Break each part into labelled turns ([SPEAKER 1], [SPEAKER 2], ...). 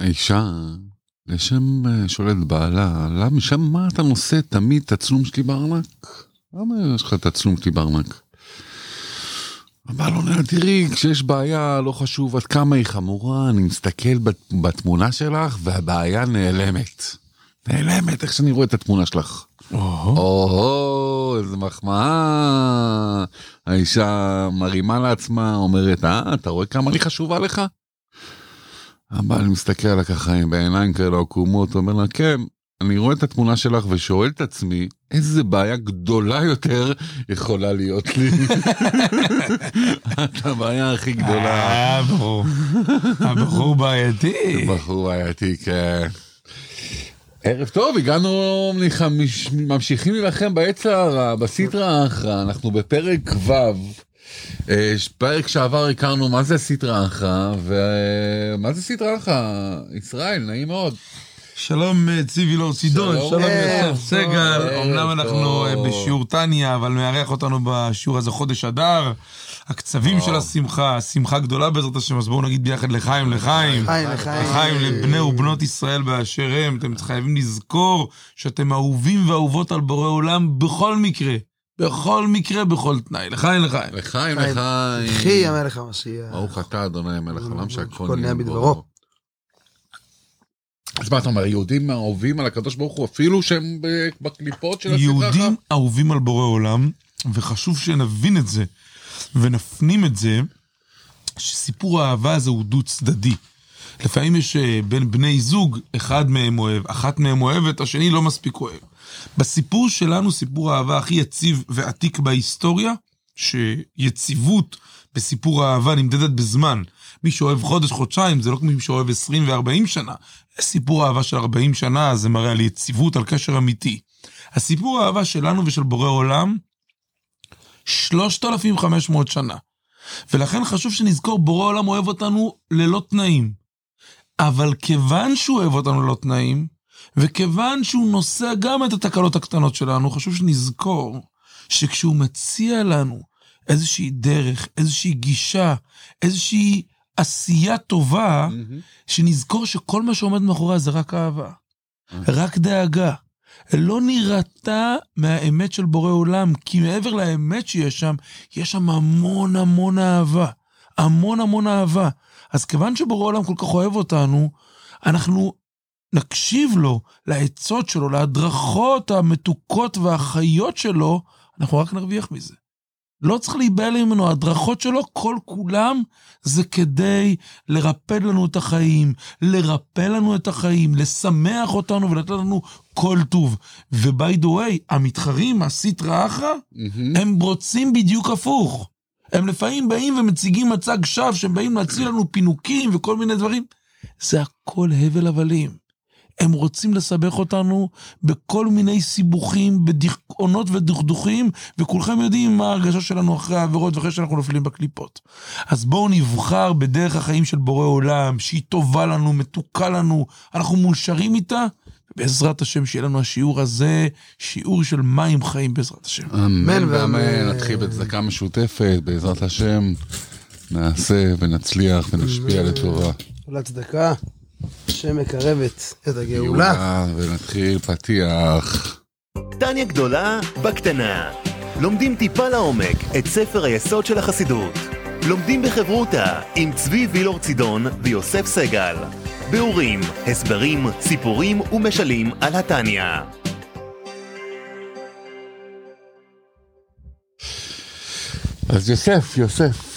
[SPEAKER 1] האישה, לשם אה, שולט בעלה, למה משם מה אתה נושא תמיד את הצלום שלי בארנק? למה יש לך את הצלום שלי בארנק? הבעל עונה לה, תראי, כשיש בעיה, לא חשוב עד כמה היא חמורה, אני מסתכל בת- בתמונה שלך והבעיה נעלמת. נעלמת, איך שאני רואה את התמונה שלך. או, איזה מחמאה. האישה מרימה לעצמה, אומרת, אה, אתה רואה כמה אני חשובה לך? הבעל מסתכל עליה ככה עם בעיניים כאלה עקומות, אומר לה, כן, אני רואה את התמונה שלך ושואל את עצמי, איזה בעיה גדולה יותר יכולה להיות לי. את הבעיה הכי גדולה.
[SPEAKER 2] הבחור בעייתי.
[SPEAKER 1] בחור בעייתי, כן. ערב טוב, הגענו, ממשיכים להילחם בעץ הרע, בסטרא אחרא, אנחנו בפרק ו'. אה, פרק שעבר הכרנו מה זה סטרא אחרא, ומה זה סטרא אחרא? ישראל, נעים מאוד.
[SPEAKER 2] שלום אה, צבי וילור סידון,
[SPEAKER 1] שלום. ערב
[SPEAKER 2] יוסף סגל, אמנם אנחנו אה. בשיעור טניה, אבל מארח אותנו בשיעור הזה חודש אדר. הקצבים. של השמחה, שמחה גדולה בעזרת השם, אז בואו נגיד ביחד לחיים, לחיים.
[SPEAKER 3] לחיים, לחיים.
[SPEAKER 2] לחיים לבני ובנות ישראל באשר הם, אתם חייבים לזכור שאתם אהובים ואהובות על בורא עולם בכל מקרה. בכל מקרה, בכל תנאי. לחיים, לחיים.
[SPEAKER 1] לחיים,
[SPEAKER 3] חיים.
[SPEAKER 1] לחיים.
[SPEAKER 3] אחי המלך המשיח.
[SPEAKER 1] ברוך אתה אדוני המלך העולם שהכל
[SPEAKER 3] נהיה בדברו.
[SPEAKER 1] אז מה אתה אומר, יהודים אהובים על הקדוש ברוך הוא אפילו שהם בקליפות של הסדרה?
[SPEAKER 2] יהודים אהובים על בורא עולם, וחשוב שנבין את זה ונפנים את זה, שסיפור האהבה הזה הוא דו צדדי. לפעמים יש אה, בין בני זוג, אחד מהם אוהב, אחת מהם אוהבת, השני לא מספיק אוהב. בסיפור שלנו, סיפור האהבה הכי יציב ועתיק בהיסטוריה, שיציבות בסיפור האהבה נמדדת בזמן. מי שאוהב חודש, חודשיים, זה לא כמו מי שאוהב 20 ו-40 שנה. סיפור אהבה של 40 שנה, זה מראה על יציבות, על קשר אמיתי. הסיפור האהבה שלנו ושל בורא עולם, 3,500 שנה. ולכן חשוב שנזכור, בורא עולם אוהב אותנו ללא תנאים. אבל כיוון שהוא אוהב אותנו ללא תנאים, וכיוון שהוא נושא גם את התקלות הקטנות שלנו, חשוב שנזכור שכשהוא מציע לנו איזושהי דרך, איזושהי גישה, איזושהי עשייה טובה,
[SPEAKER 1] מהמם.
[SPEAKER 2] שנזכור שכל מה שעומד מאחוריה זה רק אהבה, רק דאגה. לא נירתע מהאמת של בורא עולם, כי מעבר לאמת שיש שם, יש שם המון המון אהבה. המון המון אהבה. אז כיוון שבורא עולם כל כך אוהב אותנו, אנחנו נקשיב לו, לעצות שלו, להדרכות המתוקות והחיות שלו, אנחנו רק נרוויח מזה. לא צריך להיבהל ממנו, ההדרכות שלו, כל כולם זה כדי לרפד לנו את החיים, לרפא לנו את החיים, לשמח אותנו ולתת לנו כל טוב. ו-by the way, המתחרים, הסטרא אחרא,
[SPEAKER 1] מהמם.
[SPEAKER 2] הם רוצים בדיוק הפוך. הם לפעמים באים ומציגים מצג שווא שהם באים להציל לנו פינוקים וכל מיני דברים. זה הכל הבל הבלים. הם רוצים לסבך אותנו בכל מיני סיבוכים, בדיכאונות ודכדוכים, וכולכם יודעים מה ההרגשה שלנו אחרי העבירות ואחרי שאנחנו נופלים בקליפות. אז בואו נבחר בדרך החיים של בורא עולם, שהיא טובה לנו, מתוקה לנו, אנחנו מאושרים איתה, ובעזרת השם שיהיה לנו השיעור הזה, שיעור של מים חיים בעזרת השם.
[SPEAKER 1] אמן
[SPEAKER 3] אמן
[SPEAKER 1] ואמן,
[SPEAKER 3] ואמן.
[SPEAKER 1] נתחיל בצדקה משותפת, בעזרת השם, נעשה ונצליח ונשפיע לטובה.
[SPEAKER 3] לצדקה, השם מקרבת את הגאולה.
[SPEAKER 1] גאולה, ונתחיל פתיח.
[SPEAKER 4] טניה גדולה בקטנה. לומדים טיפה לעומק את ספר היסוד של החסידות. לומדים בחברותה עם צבי וילור צידון ויוסף סגל. ביאורים, הסברים, סיפורים ומשלים על התניא.
[SPEAKER 1] אז יוסף, יוסף,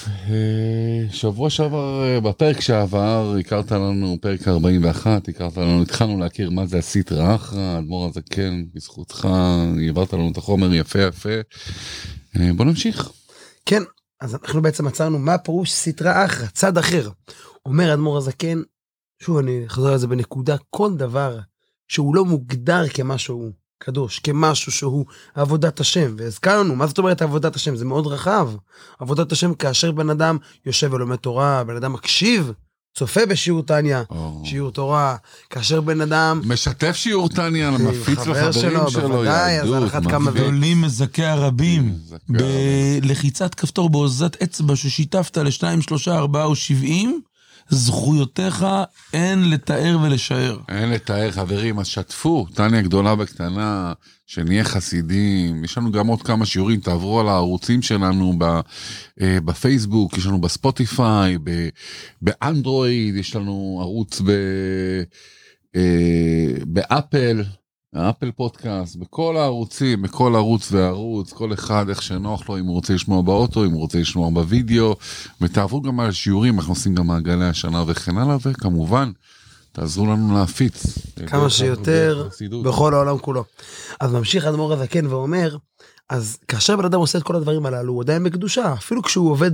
[SPEAKER 1] שבוע שעבר, אה, בפרק שעבר, הכרת לנו, פרק 41, הכרת לנו, התחלנו להכיר מה זה הסטרא אחרא, האדמו"ר הזקן, בזכותך, העברת לנו את החומר יפה יפה. אה, בוא נמשיך.
[SPEAKER 3] כן, אז אנחנו בעצם עצרנו מה פירוש סטרא אחרא, צד אחר. אומר אדמו"ר הזקן, שוב אני אחזור על זה בנקודה, כל דבר שהוא לא מוגדר כמשהו קדוש, כמשהו שהוא עבודת השם, והזכרנו, מה זאת אומרת עבודת השם? זה מאוד רחב. עבודת השם כאשר בן אדם יושב ולומד תורה, בן אדם מקשיב, צופה בשיעור טניה,
[SPEAKER 1] או.
[SPEAKER 3] שיעור תורה, כאשר בן אדם
[SPEAKER 1] משתף שיעור טניה,
[SPEAKER 3] עם
[SPEAKER 1] מפיץ
[SPEAKER 3] חבר
[SPEAKER 1] לחברים
[SPEAKER 3] שלו,
[SPEAKER 1] שלו,
[SPEAKER 3] בוודאי, אז על
[SPEAKER 1] יהדות,
[SPEAKER 3] אחת כמה.
[SPEAKER 2] גדולים מזכה הרבים. בלחיצת כפתור באוזת אצבע ששיתפת לשניים, שלושה, ארבעה או שבעים, זכויותיך אין לתאר ולשער.
[SPEAKER 1] אין לתאר, חברים, אז שתפו, טניה גדולה בקטנה, שנהיה חסידים. יש לנו גם עוד כמה שיעורים, תעברו על הערוצים שלנו אה, בפייסבוק, יש לנו בספוטיפיי, באנדרואיד, יש לנו ערוץ ב, אה, באפל. אפל פודקאסט, בכל הערוצים, בכל ערוץ וערוץ, כל אחד איך שנוח לו, אם הוא רוצה לשמוע באוטו, אם הוא רוצה לשמוע בווידאו, ותעברו גם על שיעורים, אנחנו עושים גם מעגלי השנה וכן הלאה, וכמובן, תעזרו לנו להפיץ.
[SPEAKER 3] כמה שיותר. בכל העולם כולו. אז ממשיך האדמו"ר הזקן ואומר, אז כאשר בן אדם עושה את כל הדברים הללו, הוא עדיין בקדושה, אפילו כשהוא עובד,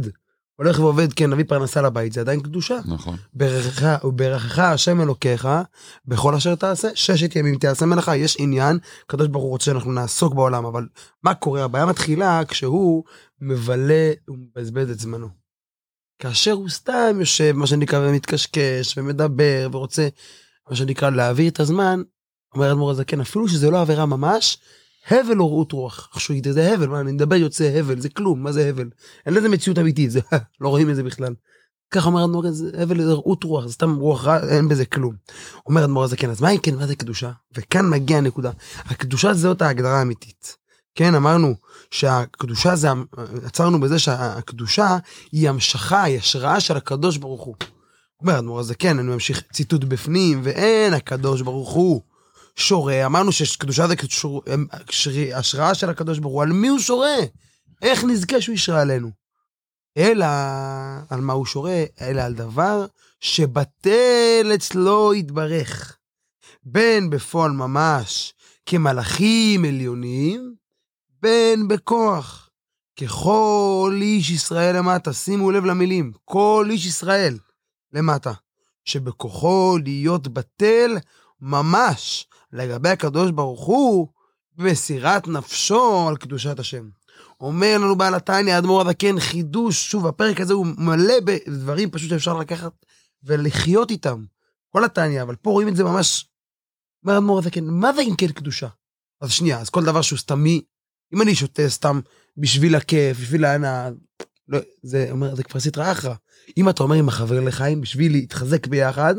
[SPEAKER 3] הולך ועובד, כן, נביא פרנסה לבית, זה עדיין קדושה.
[SPEAKER 1] נכון.
[SPEAKER 3] ברכך וברכך השם אלוקיך בכל אשר תעשה, ששת ימים תעשה מלאכה. יש עניין, הקדוש ברוך הוא רוצה שאנחנו נעסוק בעולם, אבל מה קורה? הבעיה מתחילה כשהוא מבלה ומבזבז את זמנו. כאשר הוא סתם יושב, מה שנקרא, ומתקשקש ומדבר ורוצה, מה שנקרא, להעביר את הזמן, אומר אדמו"ר הזקן, אפילו שזה לא עבירה ממש, הבל או רעות רוח. איך שהוא ידע, זה הבל, מה, אני מדבר יוצא הבל, זה כלום, מה זה הבל? אין לזה מציאות אמיתית, זה, לא רואים את זה בכלל. ככה אומר אדמו"ר, זה הבל זה רעות רוח, זה סתם רוח רע, אין בזה כלום. אומר אדמו"ר הזקן, אז מה אם כן, מה זה קדושה? וכאן מגיע הנקודה. הקדושה זאת ההגדרה האמיתית. כן, אמרנו שהקדושה זה, עצרנו בזה שהקדושה היא המשכה, היא השראה של הקדוש ברוך הוא. אומר אדמו"ר הזקן, אני ממשיך ציטוט בפנים, ואין הקדוש ברוך הוא שורה, אמרנו שקדושה זה קשור- הם- שרי- השראה של הקדוש ברוך הוא, על מי הוא שורה? איך נזכה שהוא ישרה עלינו? אלא על מה הוא שורה? אלא על דבר שבטל אצלו יתברך. בין בפועל ממש כמלאכים עליונים, בין בכוח. ככל איש ישראל למטה, שימו לב למילים, כל איש ישראל למטה, שבכוחו להיות בטל ממש לגבי הקדוש ברוך הוא, במסירת נפשו על קדושת השם. אומר לנו בעל התניא, האדמו"ר הזקן, חידוש, שוב, הפרק הזה הוא מלא בדברים פשוט שאפשר לקחת ולחיות איתם. כל התניא, אבל פה רואים את זה ממש, אומר האדמו"ר הזקן, מה זה אם כן קדושה? אז שנייה, אז כל דבר שהוא סתמי, אם אני שותה סתם בשביל הכיף, בשביל ההנאה, לא, זה אומר, זה כבר סטרא אחרא. אם אתה אומר עם החבר לחיים, בשביל להתחזק ביחד,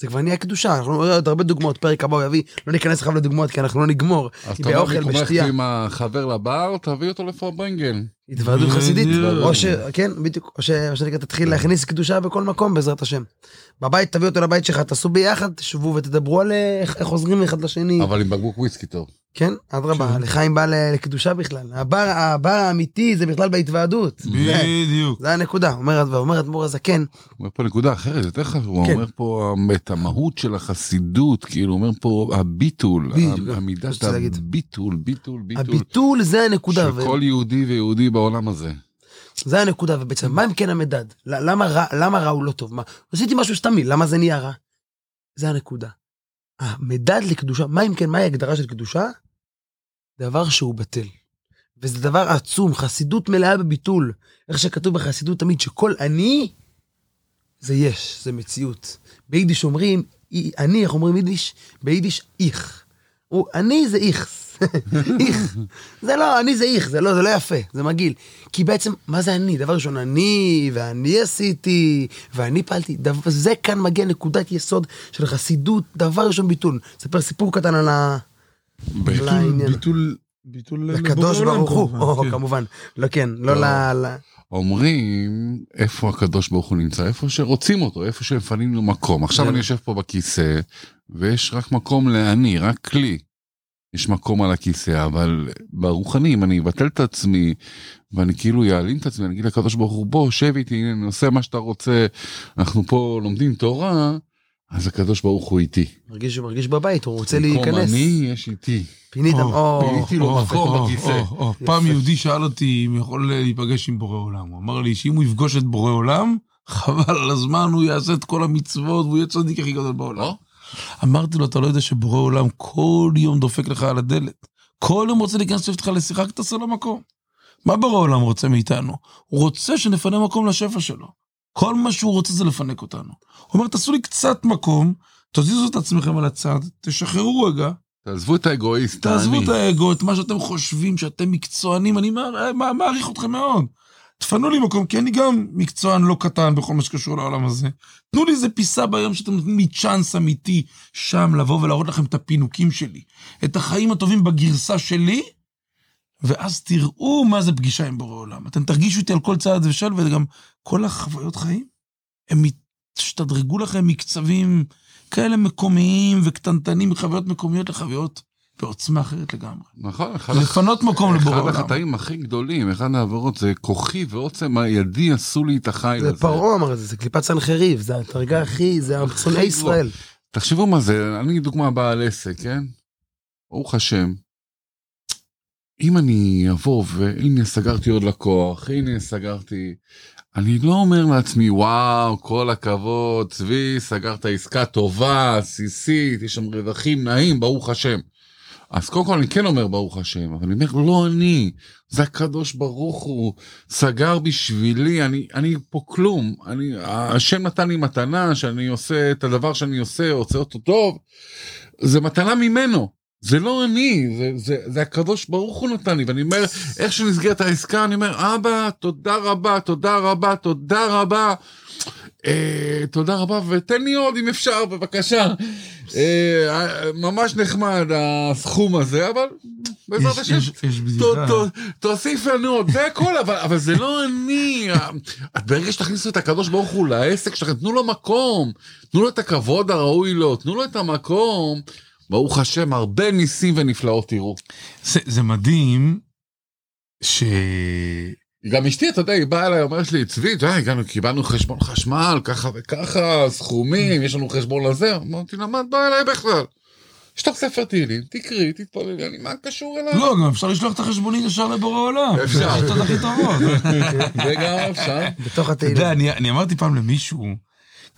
[SPEAKER 3] זה כבר נהיה קדושה. אנחנו נראה עוד הרבה דוגמאות, פרק הבא הוא יביא, לא ניכנס עכשיו לדוגמאות, כי אנחנו לא נגמור.
[SPEAKER 1] אז אתה אומר,
[SPEAKER 3] בשתייה.
[SPEAKER 1] עם החבר לבר, תביא אותו לפרברנגל.
[SPEAKER 3] התוועדות חסידית. או ש... כן, בדיוק, או ש... מה שנקרא, תתחיל להכניס קדושה בכל מקום בעזרת השם. בבית, תביא אותו לבית שלך, תעשו ביחד, תשבו ותדברו על איך איך עוזרים אחד לשני.
[SPEAKER 1] אבל עם בקבוק וויסקי טוב.
[SPEAKER 3] כן, אדרבה,
[SPEAKER 2] כן.
[SPEAKER 3] לחיים בא ל- לקדושה בכלל. הבר הבר האמיתי זה בכלל בהתוועדות.
[SPEAKER 2] בדיוק.
[SPEAKER 3] זה הנקודה. אומר אומר אדמו"ר הזקן,
[SPEAKER 1] אומר פה נקודה אחרת, יותר חשוב, הוא
[SPEAKER 3] כן.
[SPEAKER 1] אומר פה את המהות של החסידות, כאילו, הוא אומר פה הביטול,
[SPEAKER 3] רציתי להגיד.
[SPEAKER 1] הביטול, ביטול, ביטול,
[SPEAKER 3] הביטול זה הנקודה.
[SPEAKER 1] של כל יהודי ויהודי בעולם הזה.
[SPEAKER 3] זה הנקודה, ובעצם, מה אם כן המדד? למה רע, למה רע הוא לא טוב? מה, עשיתי משהו סתמי, למה זה נהיה רע? זה הנקודה. המדד לקדושה, מה אם כן, מהי ההגדרה של קדושה? דבר שהוא בטל. וזה דבר עצום, חסידות מלאה בביטול. איך שכתוב בחסידות תמיד, שכל אני, זה יש, זה מציאות. ביידיש אומרים, אני, איך אומרים יידיש? ביידיש, איך. הוא, אני זה איכס. איך. זה לא, אני זה איך, זה לא, זה לא יפה, זה מגעיל. כי בעצם, מה זה אני? דבר ראשון, אני, ואני עשיתי, ואני פעלתי. דבר, זה כאן מגיע נקודת יסוד של חסידות, דבר ראשון ביטול. ספר סיפור קטן על ה... לעניין.
[SPEAKER 2] ביטול, ביטול
[SPEAKER 3] לקדוש ברוך הוא,
[SPEAKER 2] כן.
[SPEAKER 3] כמובן. לא, כן, לא
[SPEAKER 1] לא.
[SPEAKER 3] ל...
[SPEAKER 1] אומרים איפה הקדוש ברוך הוא נמצא, איפה שרוצים אותו, איפה שמפנים לו מקום. עכשיו אני יושב פה בכיסא, ויש רק מקום לאני, רק לי. יש מקום על הכיסא, אבל ברוחני, אם אני אבטל את עצמי, ואני כאילו אעלים את עצמי, אני אגיד לקדוש ברוך הוא, בוא, שב איתי, הנה, אני עושה מה שאתה רוצה, אנחנו פה לומדים תורה, אז הקדוש ברוך הוא איתי.
[SPEAKER 3] מרגיש, מרגיש בבית, הוא רוצה
[SPEAKER 1] במקום
[SPEAKER 3] להיכנס.
[SPEAKER 1] אני, יש איתי.
[SPEAKER 3] פינית,
[SPEAKER 2] או,
[SPEAKER 3] או,
[SPEAKER 1] פיניתי לו
[SPEAKER 2] או,
[SPEAKER 1] מקום
[SPEAKER 2] או,
[SPEAKER 1] בכיסא.
[SPEAKER 2] פעם. יהודי שאל אותי אם יכול להיפגש עם בורא עולם. הוא אמר לי שאם הוא יפגוש את בורא עולם, חבל על הזמן, הוא יעשה את כל המצוות והוא יהיה צדיק הכי גדול בעולם. אמרתי לו, אתה לא יודע שבורא עולם כל יום דופק לך על הדלת. כל יום רוצה להיכנס איתך לשיחה, רק תעשה לו מקום. מה בורא עולם רוצה מאיתנו? הוא רוצה שנפנה מקום לשפע שלו. כל מה שהוא רוצה זה לפנק אותנו. הוא אומר, תעשו לי קצת מקום, תזיזו את עצמכם על הצד, תשחררו רגע,
[SPEAKER 1] תעזבו את האגואיסט,
[SPEAKER 2] תעזבו
[SPEAKER 1] האני.
[SPEAKER 2] את האגו, את מה שאתם חושבים שאתם מקצוענים, אני מע- מעריך אתכם מאוד. תפנו לי מקום, כי אני גם מקצוען לא קטן בכל מה שקשור לעולם הזה. תנו לי איזה פיסה ביום שאתם נותנים לי צ'אנס אמיתי שם לבוא ולהראות לכם את הפינוקים שלי. את החיים הטובים בגרסה שלי, ואז תראו מה זה פגישה עם בורא עולם. אתם תרגישו איתי על כל צעד ושל, וגם כל החוויות חיים, הם ישתדרגו לכם מקצבים כאלה מקומיים וקטנטנים מחוויות מקומיות לחוויות בעוצמה אחרת לגמרי.
[SPEAKER 1] נכון, אחד
[SPEAKER 2] לפנות מקום לבורא
[SPEAKER 1] אחד
[SPEAKER 2] עולם.
[SPEAKER 1] החטאים הכי גדולים, אחד העבירות זה כוחי ועוצם הידי עשו לי את החיל
[SPEAKER 3] זה
[SPEAKER 1] הזה.
[SPEAKER 3] פרעה אמר את זה, זה קליפת סנחריב, זה הדרגה הכי, זה שונאי ישראל.
[SPEAKER 1] תחשבו מה זה, אני דוגמה בעל עסק, כן? ברוך השם. אם אני אבוא והנה סגרתי עוד לקוח, הנה סגרתי, אני לא אומר לעצמי וואו כל הכבוד צבי סגרת עסקה טובה עסיסית יש שם רווחים נעים ברוך השם. אז קודם כל אני כן אומר ברוך השם אבל אני אומר לא אני זה הקדוש ברוך הוא סגר בשבילי אני אני פה כלום אני השם נתן לי מתנה שאני עושה את הדבר שאני עושה עושה אותו טוב זה מתנה ממנו זה לא אני זה זה זה הקדוש ברוך הוא נתן לי ואני אומר איך שנסגרת העסקה אני אומר אבא תודה רבה תודה רבה תודה רבה. אה, תודה רבה ותן לי עוד אם אפשר בבקשה. אה, ממש נחמד הסכום הזה אבל בעזרת השם תוסיף לנו עוד זה הכל אבל אבל זה לא אני ברגע שתכניסו את הקדוש ברוך הוא לעסק שלכם תנו לו מקום תנו לו את הכבוד הראוי לו תנו לו את המקום ברוך השם הרבה ניסים ונפלאות תראו.
[SPEAKER 2] זה, זה מדהים ש...
[SPEAKER 1] גם אשתי אתה יודע היא באה אליי אומרת לי צבי די הגענו קיבלנו חשבון חשמל ככה וככה סכומים יש לנו חשבון לזה אמרתי לה מה את באה אליי בכלל. יש לך ספר תהילים תקראי תתפללי אני מה קשור אליי.
[SPEAKER 2] לא, גם אפשר לשלוח את החשבונית ישר לבורא עולם.
[SPEAKER 1] אפשר.
[SPEAKER 2] זה השיטות הכי טובות.
[SPEAKER 1] זה גם אפשר.
[SPEAKER 3] בתוך
[SPEAKER 2] אתה יודע,
[SPEAKER 3] התהילים.
[SPEAKER 2] אני, אני אמרתי פעם למישהו,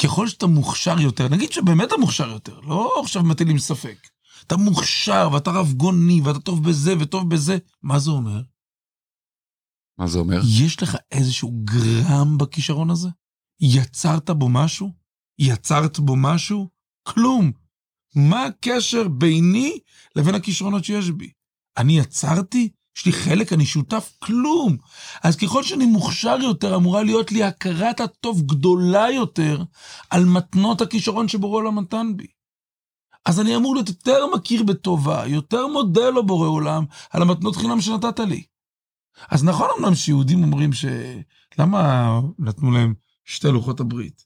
[SPEAKER 2] ככל שאתה מוכשר יותר, נגיד שבאמת אתה מוכשר יותר, לא עכשיו מטילים ספק. אתה מוכשר ואתה רב גוני ואתה טוב בזה וטוב בזה, מה זה אומר?
[SPEAKER 1] מה זה אומר?
[SPEAKER 2] יש לך איזשהו גרם בכישרון הזה? יצרת בו משהו? יצרת בו משהו? כלום. מה הקשר ביני לבין הכישרונות שיש בי? אני יצרתי? יש לי חלק, אני שותף? כלום. אז ככל שאני מוכשר יותר, אמורה להיות לי הכרת הטוב גדולה יותר על מתנות הכישרון שבורא עולם נתן בי. אז אני אמור להיות יותר מכיר בטובה, יותר מודה לו בורא עולם על המתנות חינם שנתת לי. אז נכון אמנם שיהודים אומרים ש... למה נתנו להם שתי לוחות הברית?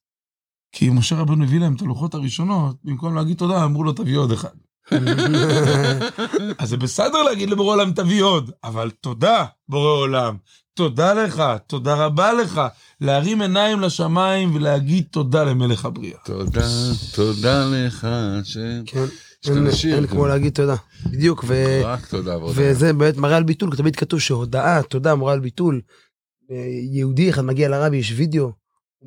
[SPEAKER 2] כי משה רבנו הביא להם את הלוחות הראשונות, במקום להגיד תודה, אמרו לו תביא עוד אחד. אז זה בסדר להגיד לבורא עולם תביא עוד, אבל תודה, בורא עולם. תודה לך, תודה רבה לך. להרים עיניים לשמיים ולהגיד תודה למלך הבריאה.
[SPEAKER 1] תודה, תודה לך, השם.
[SPEAKER 3] כן, אין-
[SPEAKER 1] שיר,
[SPEAKER 3] אין. כמו להגיד תודה. בדיוק, ו...
[SPEAKER 1] רק תודה.
[SPEAKER 3] וזה באמת מראה על ביטול, כי תמיד כתוב שהודאה, תודה, מורה על ביטול. אה, יהודי אחד מגיע לרבי, יש וידאו, הוא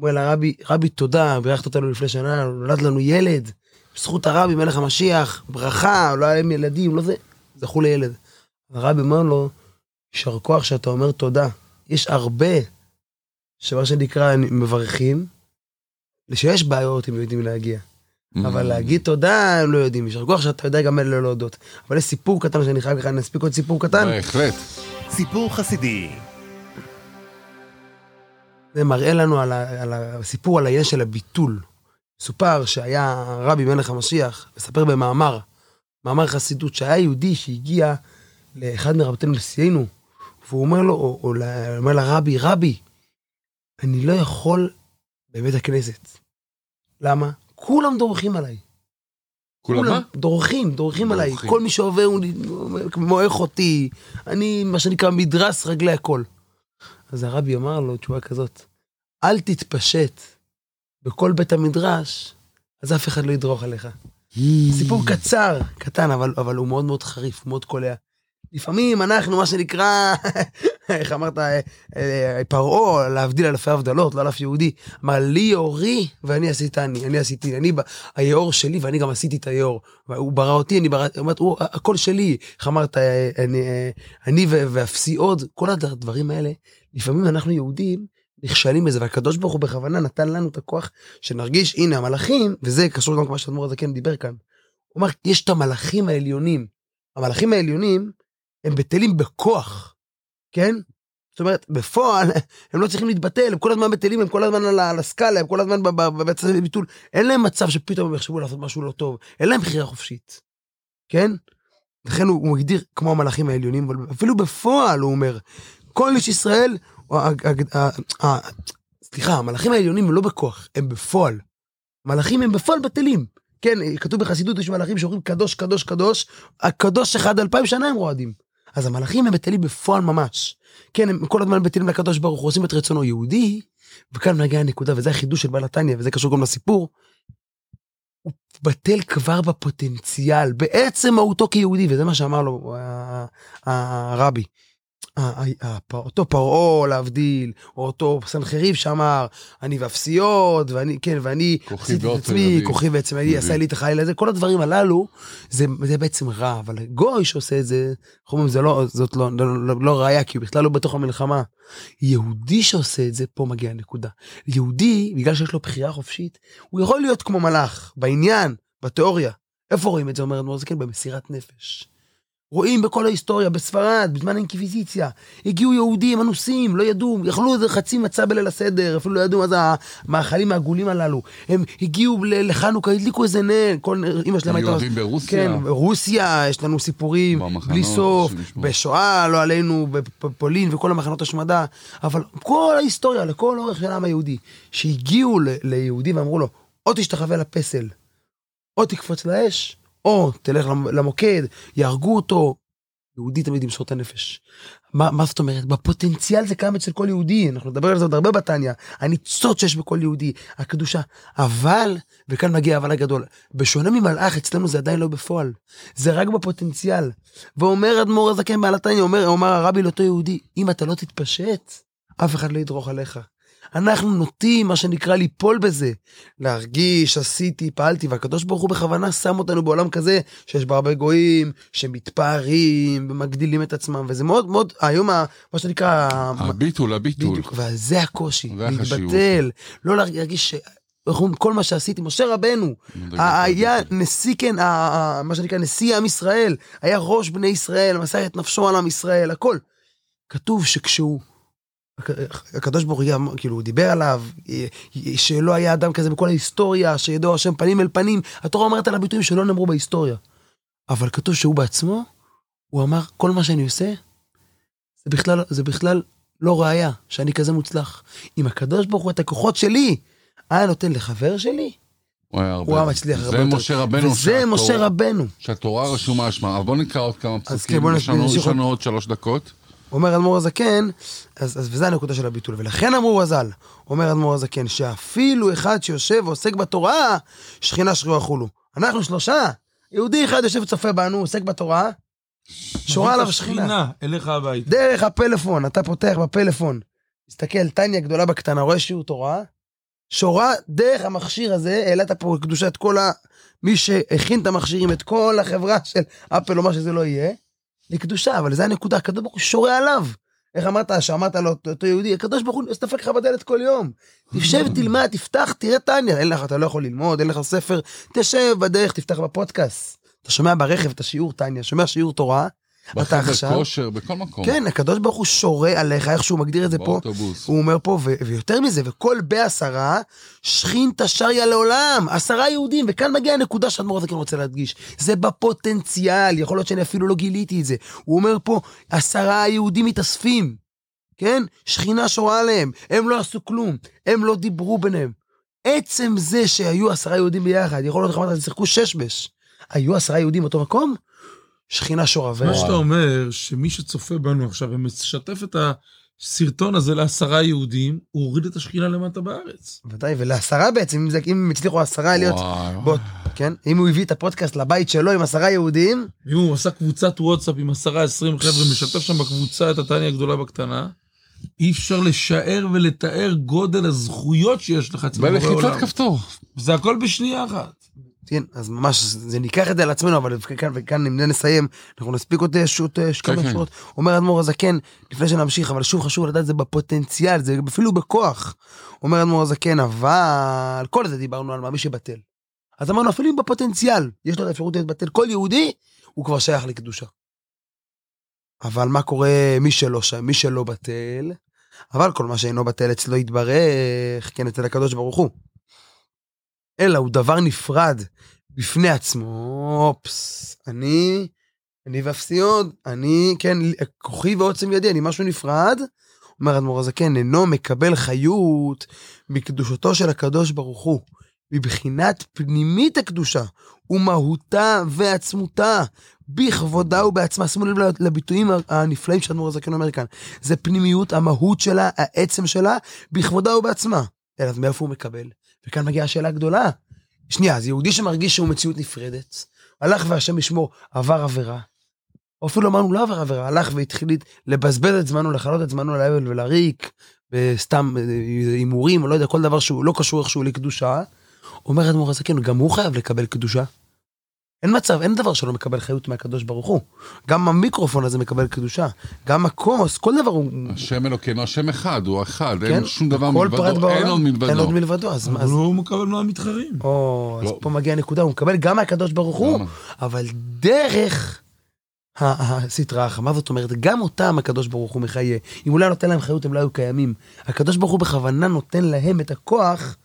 [SPEAKER 3] אומר לרבי, רבי תודה, בירכת אותנו לפני שנה, נולד לנו ילד, בזכות הרבי, מלך המשיח, ברכה, לא היה להם ילדים, לא זה, זכו לילד. הרבי אומר לו, יישר כוח שאתה אומר תודה. יש הרבה, שמה שנקרא, מברכים, שיש בעיות, הם יודעים להגיע.
[SPEAKER 1] Mm.
[SPEAKER 3] אבל להגיד תודה, הם לא יודעים. יישר כוח שאתה יודע גם אלה לא להודות. אבל יש סיפור קטן שאני חייב ככה, נספיק עוד סיפור קטן.
[SPEAKER 1] בהחלט.
[SPEAKER 4] סיפור חסידי.
[SPEAKER 3] זה מראה לנו על הסיפור על העניין של הביטול. סופר שהיה רבי מלך המשיח, מספר במאמר, מאמר חסידות, שהיה יהודי שהגיע לאחד מרבותינו לסיינו, והוא אומר לו, או, או אומר לרבי, רבי, אני לא יכול בבית הכנסת. למה? כולם דורכים עליי.
[SPEAKER 1] כולם מה?
[SPEAKER 3] דורכים, דורכים עליי. כל מי שעובר הוא איך אותי. אני, מה שנקרא, מדרס רגלי הכל. אז הרבי אמר לו תשובה כזאת, אל תתפשט בכל בית המדרש, אז אף אחד לא ידרוך עליך. סיפור קצר, קטן, אבל, אבל הוא מאוד מאוד חריף, מאוד קולע. לפעמים אנחנו, מה שנקרא, איך אמרת, אה, אה, פרעה, להבדיל אלפי הבדלות, לא אלף יהודי, אמר לי יאורי ואני עשיתני, אני עשיתי, אני, היאור שלי ואני גם עשיתי את היאור. הוא ברא אותי, אני ברא, אמרת, הוא, הכל שלי. איך אמרת, אה, אני, אני ואפסי עוד, כל הדברים האלה, לפעמים אנחנו יהודים נכשלים בזה, והקדוש ברוך הוא בכוונה נתן לנו את הכוח שנרגיש, הנה המלאכים, וזה קשור גם למה שאדמו"ר הזקן דיבר כאן. הוא אמר, יש את המלאכים העליונים. המלאכים העליונים הם בטלים בכוח, כן? זאת אומרת, בפועל, הם לא צריכים להתבטל, הם כל הזמן בטלים, הם כל הזמן על הסקאלה, הם כל הזמן ב- ב- במצב ביטול. אין להם מצב שפתאום הם יחשבו לעשות משהו לא טוב, אין להם בחירה חופשית, כן? לכן הוא, הוא מגדיר כמו המלאכים העליונים, אבל אפילו בפועל הוא אומר, כל איש ישראל, סליחה, המלאכים העליונים הם לא בכוח, הם בפועל. מלאכים הם בפועל בטלים. כן, כתוב בחסידות, יש מלאכים שאומרים קדוש, קדוש, קדוש, הקדוש אחד אלפיים שנה הם רועדים. אז המלאכים הם בטלים בפועל ממש. כן, הם כל הזמן בטלים לקדוש ברוך הוא, עושים את רצונו יהודי, וכאן מגיעה הנקודה, וזה החידוש של בעל התניא, וזה קשור גם לסיפור. הוא בטל כבר בפוטנציאל, בעצם מהותו כיהודי, וזה מה שאמר לו ה- ה- הרבי. ה- ה- הפ- אותו פרעה להבדיל, או אותו סנחריב שאמר, אני ואפסיות, ואני, כן, ואני
[SPEAKER 1] כוחי
[SPEAKER 3] עשיתי את עצמי. כוחי בעצם
[SPEAKER 1] מבין.
[SPEAKER 3] עשה לי את החיל הזה, כל הדברים הללו, זה, זה בעצם רע, אבל גוי שעושה את זה, איך אומרים, זה לא, זאת לא, לא, לא, לא ראיה, כי הוא בכלל לא בתוך המלחמה. יהודי שעושה את זה, פה מגיעה הנקודה. יהודי, בגלל שיש לו בחירה חופשית, הוא יכול להיות כמו מלאך, בעניין, בתיאוריה. איפה רואים את זה, אומר אדמו"ר זקן? במסירת נפש. רואים בכל ההיסטוריה, בספרד, בזמן האינקוויזיציה, הגיעו יהודים אנוסים, לא ידעו, יכלו איזה חצי מצה בליל הסדר, אפילו לא ידעו מה זה המאכלים העגולים הללו. הם הגיעו לחנוכה, הדליקו איזה נר, כל אמא שלהם הייתה...
[SPEAKER 1] יהודים ברוסיה.
[SPEAKER 3] כן, רוסיה, יש לנו סיפורים,
[SPEAKER 1] במחנות,
[SPEAKER 3] בלי סוף. בשואה, לא עלינו, בפולין וכל המחנות השמדה, אבל כל ההיסטוריה, לכל אורך של העם היהודי, שהגיעו ליהודי ואמרו לו, או תשתחווה לפסל, או תקפוץ לאש, או תלך למ- למוקד, יהרגו אותו. יהודי תמיד ימסור את הנפש. מה, מה זאת אומרת? בפוטנציאל זה קיים אצל כל יהודי, אנחנו נדבר על זה עוד הרבה בתניא, הניצוץ שיש בכל יהודי, הקדושה. אבל, וכאן מגיע האבל הגדול, בשונה ממלאך, אצלנו זה עדיין לא בפועל. זה רק בפוטנציאל. ואומר אדמו"ר הזקן בעל התניא, אומר, אומר הרבי לאותו יהודי, אם אתה לא תתפשט, אף אחד לא ידרוך עליך. אנחנו נוטים, מה שנקרא, ליפול בזה. להרגיש, עשיתי, פעלתי, והקדוש ברוך הוא בכוונה שם אותנו בעולם כזה, שיש בו הרבה גויים, שמתפארים, ומגדילים את עצמם, וזה מאוד מאוד, היום, ה- מה שנקרא,
[SPEAKER 1] הביטול, הביטול.
[SPEAKER 3] בדיוק, וזה הקושי. להתבטל, לא להרגיש ש... איך אומרים, כל מה שעשיתי, משה רבנו, היה נשיא, כן, מה שנקרא נשיא עם ישראל, היה ראש בני ישראל, מסר את נפשו על עם ישראל, הכל. כתוב שכשהוא, הקדוש ברוך הוא, כאילו, דיבר עליו, אה, שלא היה אדם כזה בכל ההיסטוריה, שידעו השם פנים אל פנים, התורה אומרת על הביטויים שלא נאמרו בהיסטוריה. אבל כתוב שהוא בעצמו, הוא אמר, כל מה שאני עושה, זה בכלל, זה בכלל לא ראיה שאני כזה מוצלח. אם הקדוש ברוך הוא את הכוחות שלי היה נותן לחבר שלי,
[SPEAKER 1] הוא היה הרבה.
[SPEAKER 3] הוא היה מצליח הרבה
[SPEAKER 1] זה
[SPEAKER 3] יותר.
[SPEAKER 1] משה רבנו.
[SPEAKER 3] וזה משה רבנו.
[SPEAKER 1] שהתורה רשומה שמם. אבל בוא נקרא עוד כמה פסוקים.
[SPEAKER 3] כן,
[SPEAKER 1] יש לנו עוד שלוש דקות.
[SPEAKER 3] אומר אדמו"ר הזקן, אז, אז וזה הנקודה של הביטול. ולכן אמרו רז"ל, אומר אדמו"ר הזקן, שאפילו אחד שיושב ועוסק בתורה, שכינה שריעה חולו. אנחנו שלושה, יהודי אחד יושב וצופה בנו, עוסק בתורה, שורה עליו שכינה.
[SPEAKER 2] שכינה אליך הביתה.
[SPEAKER 3] דרך הפלאפון, אתה פותח בפלאפון, מסתכל, טניה גדולה בקטנה, רואה שיעור תורה, שורה דרך המכשיר הזה, העלית פה קדושה את כל ה... מי שהכין את המכשירים, את כל החברה של אפל או מה שזה לא יהיה, לקדושה, אבל זה הנקודה, הקדוש ברוך הוא שורה עליו. איך אמרת, שאמרת לו, אותו יהודי, הקדוש ברוך הוא דופק לך בדלת כל יום. תשב, תלמד, תפתח, תראה טניה. אין לך, אתה לא יכול ללמוד, אין לך ספר, תשב בדרך, תפתח בפודקאסט. אתה שומע ברכב את השיעור טניה, שומע שיעור תורה, אתה
[SPEAKER 1] בחדר
[SPEAKER 3] עכשיו...
[SPEAKER 1] כושר, בכל מקום.
[SPEAKER 3] כן, הקדוש ברוך הוא שורה עליך, איך שהוא מגדיר את זה פה.
[SPEAKER 1] באוטובוס.
[SPEAKER 3] הוא אומר פה, ו- ויותר מזה, וכל בעשרה, שכינתא שריה לעולם, עשרה יהודים, וכאן מגיעה הנקודה שאדמו"ר הזקן רוצה להדגיש, זה בפוטנציאל, יכול להיות שאני אפילו לא גיליתי את זה. הוא אומר פה, עשרה יהודים מתאספים, כן? שכינה שורה עליהם, הם לא עשו כלום, הם לא דיברו ביניהם. עצם זה שהיו עשרה יהודים ביחד, יכול להיות, אמרת, שיחקו שש בש. היו עשרה יהודים באותו מקום? שכינה שורה. ו-
[SPEAKER 2] מה שאתה אומר, שמי שצופה בנו עכשיו ומשתף את הסרטון הזה לעשרה יהודים, הוא הוריד את השכינה למטה בארץ.
[SPEAKER 3] ודאי, ולעשרה בעצם, אם, זה, אם הם הצליחו עשרה להיות. בוא, כן? אם הוא הביא את הפודקאסט לבית שלו עם עשרה יהודים,
[SPEAKER 2] אם הוא עשה קבוצת וואטסאפ עם עשרה עשרים חבר'ה, משתף שם בקבוצה את התניא הגדולה בקטנה, אי אפשר לשער ולתאר גודל הזכויות שיש לך אצל בורא
[SPEAKER 1] בלחיצת
[SPEAKER 2] עולם.
[SPEAKER 1] כפתור.
[SPEAKER 2] זה הכל בשנייה אחת.
[SPEAKER 3] כן, אז ממש, זה ניקח את זה על עצמנו, אבל כאן, וכאן אם נסיים, אנחנו נספיק עוד אה, שוט, אה, כמה
[SPEAKER 1] כן.
[SPEAKER 3] שורות. אומר אדמו"ר הזקן, לפני שנמשיך, אבל שוב חשוב לדעת, זה בפוטנציאל, זה אפילו בכוח. אומר אדמו"ר הזקן, אבל כל זה דיברנו על מה, מי שבטל. אז אמרנו, אפילו אם בפוטנציאל, יש לו את האפשרות להתבטל, כל יהודי, הוא כבר שייך לקדושה. אבל מה קורה מי שלא שם, מי שלא בטל, אבל כל מה שאינו בטל אצלו יתברך, כן, אצל הקדוש ברוך הוא. אלא הוא דבר נפרד בפני עצמו, אופס, אני, אני ואפסי עוד, אני, כן, כוחי ועוצם ידי, אני משהו נפרד. אומר אדמו"ר הזקן, אינו מקבל חיות מקדושתו של הקדוש ברוך הוא, מבחינת פנימית הקדושה, ומהותה ועצמותה, בכבודה ובעצמה. שימו לב לביטויים הנפלאים שאדמו"ר הזקן אומר כאן. זה פנימיות, המהות שלה, העצם שלה, בכבודה ובעצמה. אלא מאיפה הוא מקבל? וכאן מגיעה השאלה הגדולה. שנייה, אז יהודי שמרגיש שהוא מציאות נפרדת, הלך והשם ישמור, עבר עבירה. או אפילו אמרנו לא עבר עבירה, הלך והתחיל לבזבז את זמנו, לכלות את זמנו להבל ולריק, בסתם אה, הימורים, או לא יודע, כל דבר שהוא לא קשור איכשהו לקדושה. אומר אדמו"ר הזקן, גם הוא חייב לקבל קדושה. אין מצב, אין דבר שלא מקבל חיות מהקדוש ברוך הוא. גם המיקרופון הזה מקבל קדושה. גם הכוס, כל דבר הוא...
[SPEAKER 1] השם אלוקינו, השם אחד, הוא אחד,
[SPEAKER 3] כן?
[SPEAKER 1] אין שום דבר
[SPEAKER 3] כל פרט
[SPEAKER 1] מלבדו,
[SPEAKER 3] בעולם,
[SPEAKER 1] אין עוד מלבדו.
[SPEAKER 3] אין עוד מלבדו. אז,
[SPEAKER 2] אבל
[SPEAKER 3] אז,
[SPEAKER 2] הוא מקבל מהמתחרים.
[SPEAKER 3] או, אז
[SPEAKER 1] לא.
[SPEAKER 3] פה מגיעה הנקודה, הוא מקבל גם מהקדוש ברוך הוא,
[SPEAKER 1] למה?
[SPEAKER 3] אבל דרך הסטרה החמה, זאת אומרת, גם אותם הקדוש ברוך הוא מחיה. אם הוא לא היה נותן להם חיות, הם לא היו קיימים. הקדוש ברוך הוא בכוונה נותן להם את הכוח,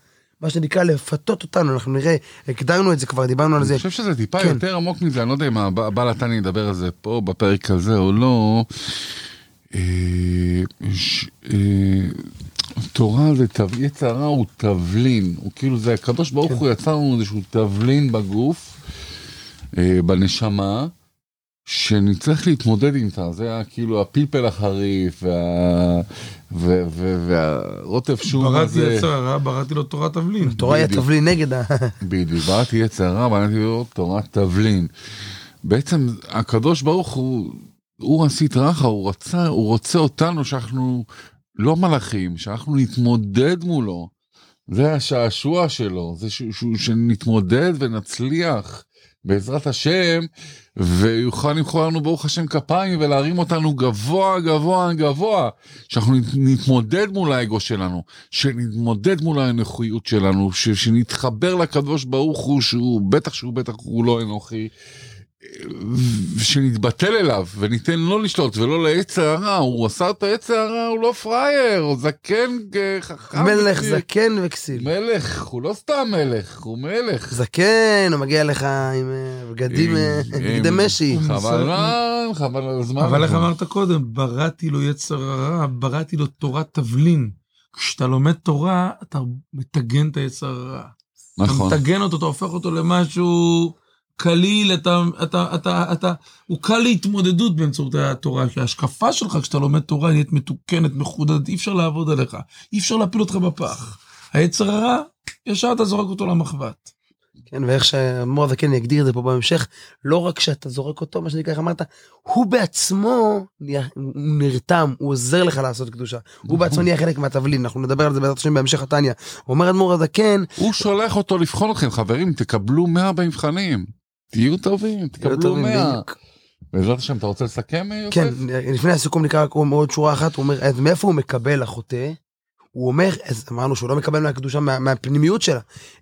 [SPEAKER 3] מה שנקרא לפתות אותנו, אנחנו נראה, הגדרנו את זה כבר, דיברנו על זה.
[SPEAKER 1] אני חושב שזה טיפה
[SPEAKER 3] כן.
[SPEAKER 1] יותר עמוק מזה, אני לא יודע אם הבע- הבעל התניא ידבר על זה פה בפרק הזה או לא. אה, ש- אה, תורה זה תב... יצר הרע הוא תבלין, הוא כאילו זה הקדוש ברוך
[SPEAKER 3] כן.
[SPEAKER 1] הוא יצר לנו איזשהו תבלין בגוף, אה, בנשמה, שנצטרך להתמודד איתה, זה היה כאילו הפלפל החריף, וה... ו- ו- והרוטב שום
[SPEAKER 2] בראתי
[SPEAKER 1] הזה.
[SPEAKER 2] יצר הרע, בראתי לו תורת תבלין.
[SPEAKER 3] תורה היא. התבלין נגד ה...
[SPEAKER 1] בדיוק, בראתי יצר הרע, בראתי לו תורת תבלין. בעצם הקדוש ברוך הוא, הוא הסטרא אחרא, הוא רצה, הוא רוצה אותנו שאנחנו לא מלאכים, שאנחנו נתמודד מולו. זה השעשוע שלו, זה ש- ש- שנתמודד ונצליח בעזרת השם, ויוכל למחוא לנו ברוך השם כפיים ולהרים אותנו גבוה גבוה גבוה, שאנחנו נת- נתמודד מול האגו שלנו, שנתמודד מול האנוכיות שלנו, שנתחבר לקדוש ברוך הוא, שהוא בטח שהוא בטח הוא לא אנוכי. ושנתבטל אליו וניתן לו לשלוט ולא ליצר הרע, הוא עשה את היצר הרע, הוא לא פראייר, הוא זקן אה, חכם.
[SPEAKER 3] מלך
[SPEAKER 1] וכסיל.
[SPEAKER 3] זקן וכסיל.
[SPEAKER 1] מלך, הוא לא סתם מלך, הוא מלך.
[SPEAKER 3] זקן, הוא מגיע לך עם אה, בגדים, אה, בגדי משי.
[SPEAKER 1] חבל על חבל על הזמן.
[SPEAKER 2] אבל איך אמרת קודם, בראתי לו יצר הרע, בראתי לו תורת תבלין. כשאתה לומד תורה, אתה מטגן את היצר הרע.
[SPEAKER 1] נכון.
[SPEAKER 2] אתה מטגן אותו, אתה הופך אותו למשהו קליל, אתה, אתה, אתה, אתה, הוא קל להתמודדות באמצעות התורה, כי ההשקפה שלך כשאתה לומד תורה נהיית מתוקנת, מחודדת, אי אפשר לעבוד עליך, אי אפשר להפיל אותך בפח. היצר הרע, ישר אתה זורק אותו למחבת.
[SPEAKER 3] כן, ואיך שהמור הזקן יגדיר את זה פה בהמשך, לא רק שאתה זורק אותו, מה שנקרא, איך אמרת, הוא בעצמו נרתם, הוא עוזר לך לעשות קדושה. הוא בעצמו נהיה חלק מהתבלין, אנחנו נדבר על זה בעזרת השם בהמשך התניא. אומר אדמו"ר הזקן,
[SPEAKER 1] הוא שולח אותו לבחון אתכם, חברים, תקבלו 100 במבחנים. תהיו טובים, תקבלו
[SPEAKER 3] טובים,
[SPEAKER 1] 100.
[SPEAKER 3] בדיוק.
[SPEAKER 1] בעזרת השם, אתה רוצה לסכם?
[SPEAKER 3] כן, לפני הסיכום נקרא עוד שורה אחת, הוא אומר, אז מאיפה הוא מקבל החוטא? הוא אומר, אז אמרנו שהוא לא מקבל מהקדושה, מה, מהפנימיות שלה,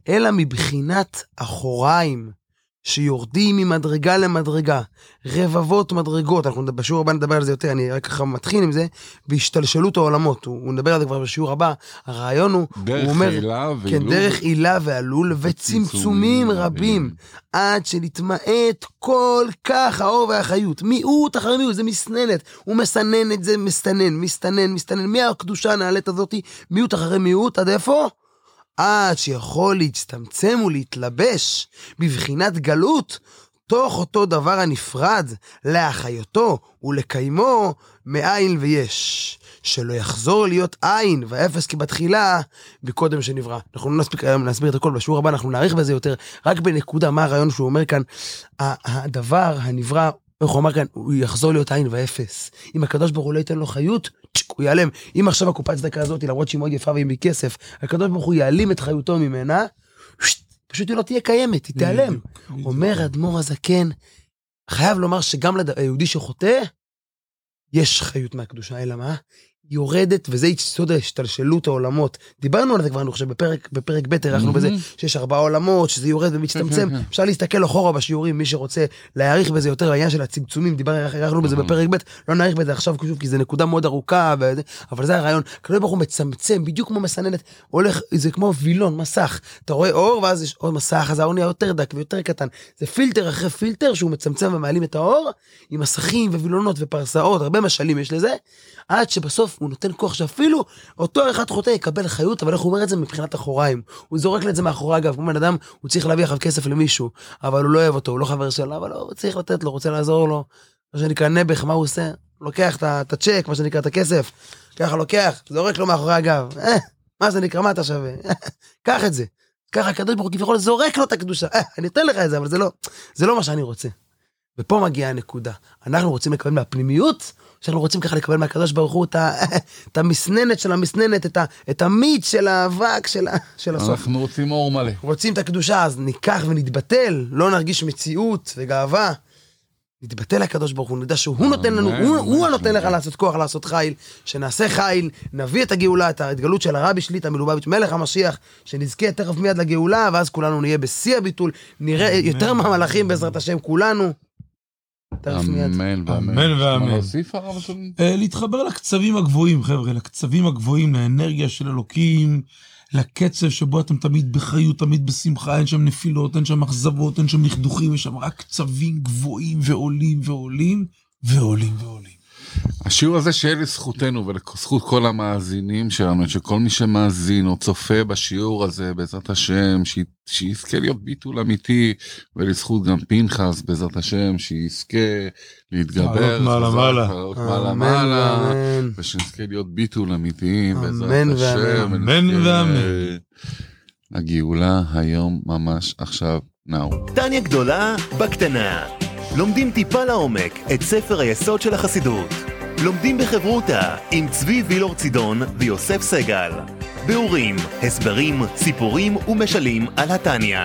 [SPEAKER 3] אלא מבחינת אחוריים שיורדים ממדרגה למדרגה, רבבות מדרגות, אנחנו בשיעור הבא נדבר על זה יותר, אני רק ככה מתחיל עם זה, בהשתלשלות העולמות, הוא, הוא נדבר על זה כבר בשיעור הבא, הרעיון הוא,
[SPEAKER 1] דרך
[SPEAKER 3] הוא אומר,
[SPEAKER 1] עילה
[SPEAKER 3] כן. דרך עילה ועלול וצמצומים רבים, עד שנתמעט כל כך האור והחיות. מיעוט אחרי מיעוט, זה מסננת. הוא מסנן את זה, מסתנן, מסתנן, מסתנן. מהקדושה הנעלית הזאתי, מיעוט אחרי מיעוט, עד איפה? עד שיכול להצטמצם ולהתלבש בבחינת גלות, תוך אותו דבר הנפרד, להחיותו ולקיימו מאין ויש. שלא יחזור להיות עין ואפס כבתחילה, מקודם שנברא. אנחנו לא נספיק היום להסביר את הכל, בשיעור הבא אנחנו נאריך בזה יותר, רק בנקודה, מה הרעיון שהוא אומר כאן, הדבר הנברא, הוא אמר כאן, הוא יחזור להיות עין ואפס. אם הקדוש ברוך הוא לא ייתן לו חיות, צ'יק, הוא ייעלם. אם עכשיו הקופת צדקה הזאת, למרות שהיא מאוד יפה והיא מכסף, הקדוש ברוך הוא יעלים את חיותו ממנה, פשוט היא לא תהיה קיימת, היא תיעלם. אומר האדמו"ר הזקן, חייב לומר שגם ליהודי שחוטא, יש חיות מהקדושה, אלא מה? יורדת, וזה יסוד השתלשלות העולמות. דיברנו על זה כבר, אני חושב, בפרק, בפרק ב' הארכנו בזה, שיש ארבעה עולמות, שזה יורד ומצטמצם. אפשר להסתכל אחורה בשיעורים, מי שרוצה להעריך בזה יותר, העניין של הצמצומים, דיברנו, בזה. בפרק ב', לא נאריך בזה עכשיו, שוב, כי זו נקודה מאוד ארוכה, וזה, אבל זה הרעיון. הקדוש ברוך הוא מצמצם, בדיוק כמו מסננת, הולך, זה כמו וילון, מסך. אתה רואה אור, ואז יש עוד מסך, אז האור נהיה יותר דק ויותר קטן. זה פילטר אחרי פילטר שהוא מצמצם ומעלים את האור, עם מסכים ווילונות ופרסאות, הרבה משלים יש לזה, עד שבסוף הוא נותן כוח שאפילו אותו אחד חוטא יקבל חיות, אבל איך הוא אומר את זה מבחינת אחוריים. הוא זורק לי את זה מאחורי הגב, כמו בן אדם, הוא צריך להביא עכשיו כסף למישהו, אבל הוא לא אוהב אותו, הוא לא חבר שלו, אבל הוא צריך לתת לו, רוצה לעזור לו. מה שנקרא נעבך, מה הוא עושה? לוקח את הצ'ק, מה שנקרא את הכסף, ככה לוקח, זורק לו מאחורי הגב. אה, מה זה נקרא, מה אתה שווה? אה, קח את זה. ככה הקדוש ברוך הוא כביכול זורק לו את הקדושה. אה, אני אתן לך את זה, אבל זה לא, זה לא מה שאני רוצה. ופה מגיעה הנקודה. אנחנו רוצים לקבל מהפנימיות, שאנחנו רוצים ככה לקבל מהקדוש ברוך הוא את, ה, את המסננת של המסננת, את, ה, את המיץ של האבק של, של הסוף.
[SPEAKER 1] אנחנו רוצים אור מלא.
[SPEAKER 3] רוצים את הקדושה, אז ניקח ונתבטל, לא נרגיש מציאות וגאווה. נתבטל לקדוש ברוך הוא, נדע שהוא נותן לנו, הוא, הוא הנותן לך. לעשות כוח לעשות חיל, שנעשה חיל, נביא את הגאולה, את ההתגלות של הרבי שליטא מלובביץ', מלך המשיח, שנזכה תכף מיד לגאולה, ואז כולנו נהיה בשיא הביטול, נראה יותר מהמלאכים בעזרת השם, כולנו.
[SPEAKER 1] אמן ואמן.
[SPEAKER 2] אה, להתחבר לקצבים הגבוהים, חבר'ה, לקצבים הגבוהים, לאנרגיה של אלוקים, לקצב שבו אתם תמיד בחיות, תמיד בשמחה, אין שם נפילות, אין שם אכזבות, אין שם לכדוכים, יש שם רק קצבים גבוהים ועולים ועולים ועולים ועולים.
[SPEAKER 1] השיעור הזה שיהיה לזכותנו ולזכות כל המאזינים שלנו, שכל מי שמאזין או צופה בשיעור הזה, בעזרת השם, ש- שיזכה להיות ביטול אמיתי, ולזכות גם פנחס, בעזרת השם, שיזכה להתגבר,
[SPEAKER 2] לעלות מעלה מעלה.
[SPEAKER 1] לעלות מעלה מעלה. ושנזכה להיות ביטול אמיתיים,
[SPEAKER 3] אמן
[SPEAKER 1] בעזרת. השם,
[SPEAKER 2] אמן ואמן.
[SPEAKER 1] הגאולה היום ממש עכשיו נאו.
[SPEAKER 4] טניה גדולה בקטנה. לומדים טיפה לעומק את ספר היסוד של החסידות. לומדים בחברותה עם צבי וילור צידון ויוסף סגל. ביאורים, הסברים, סיפורים ומשלים על התניא.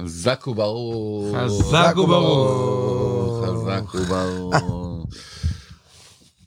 [SPEAKER 1] חזק וברור.
[SPEAKER 2] חזק וברור.
[SPEAKER 1] חזק וברור.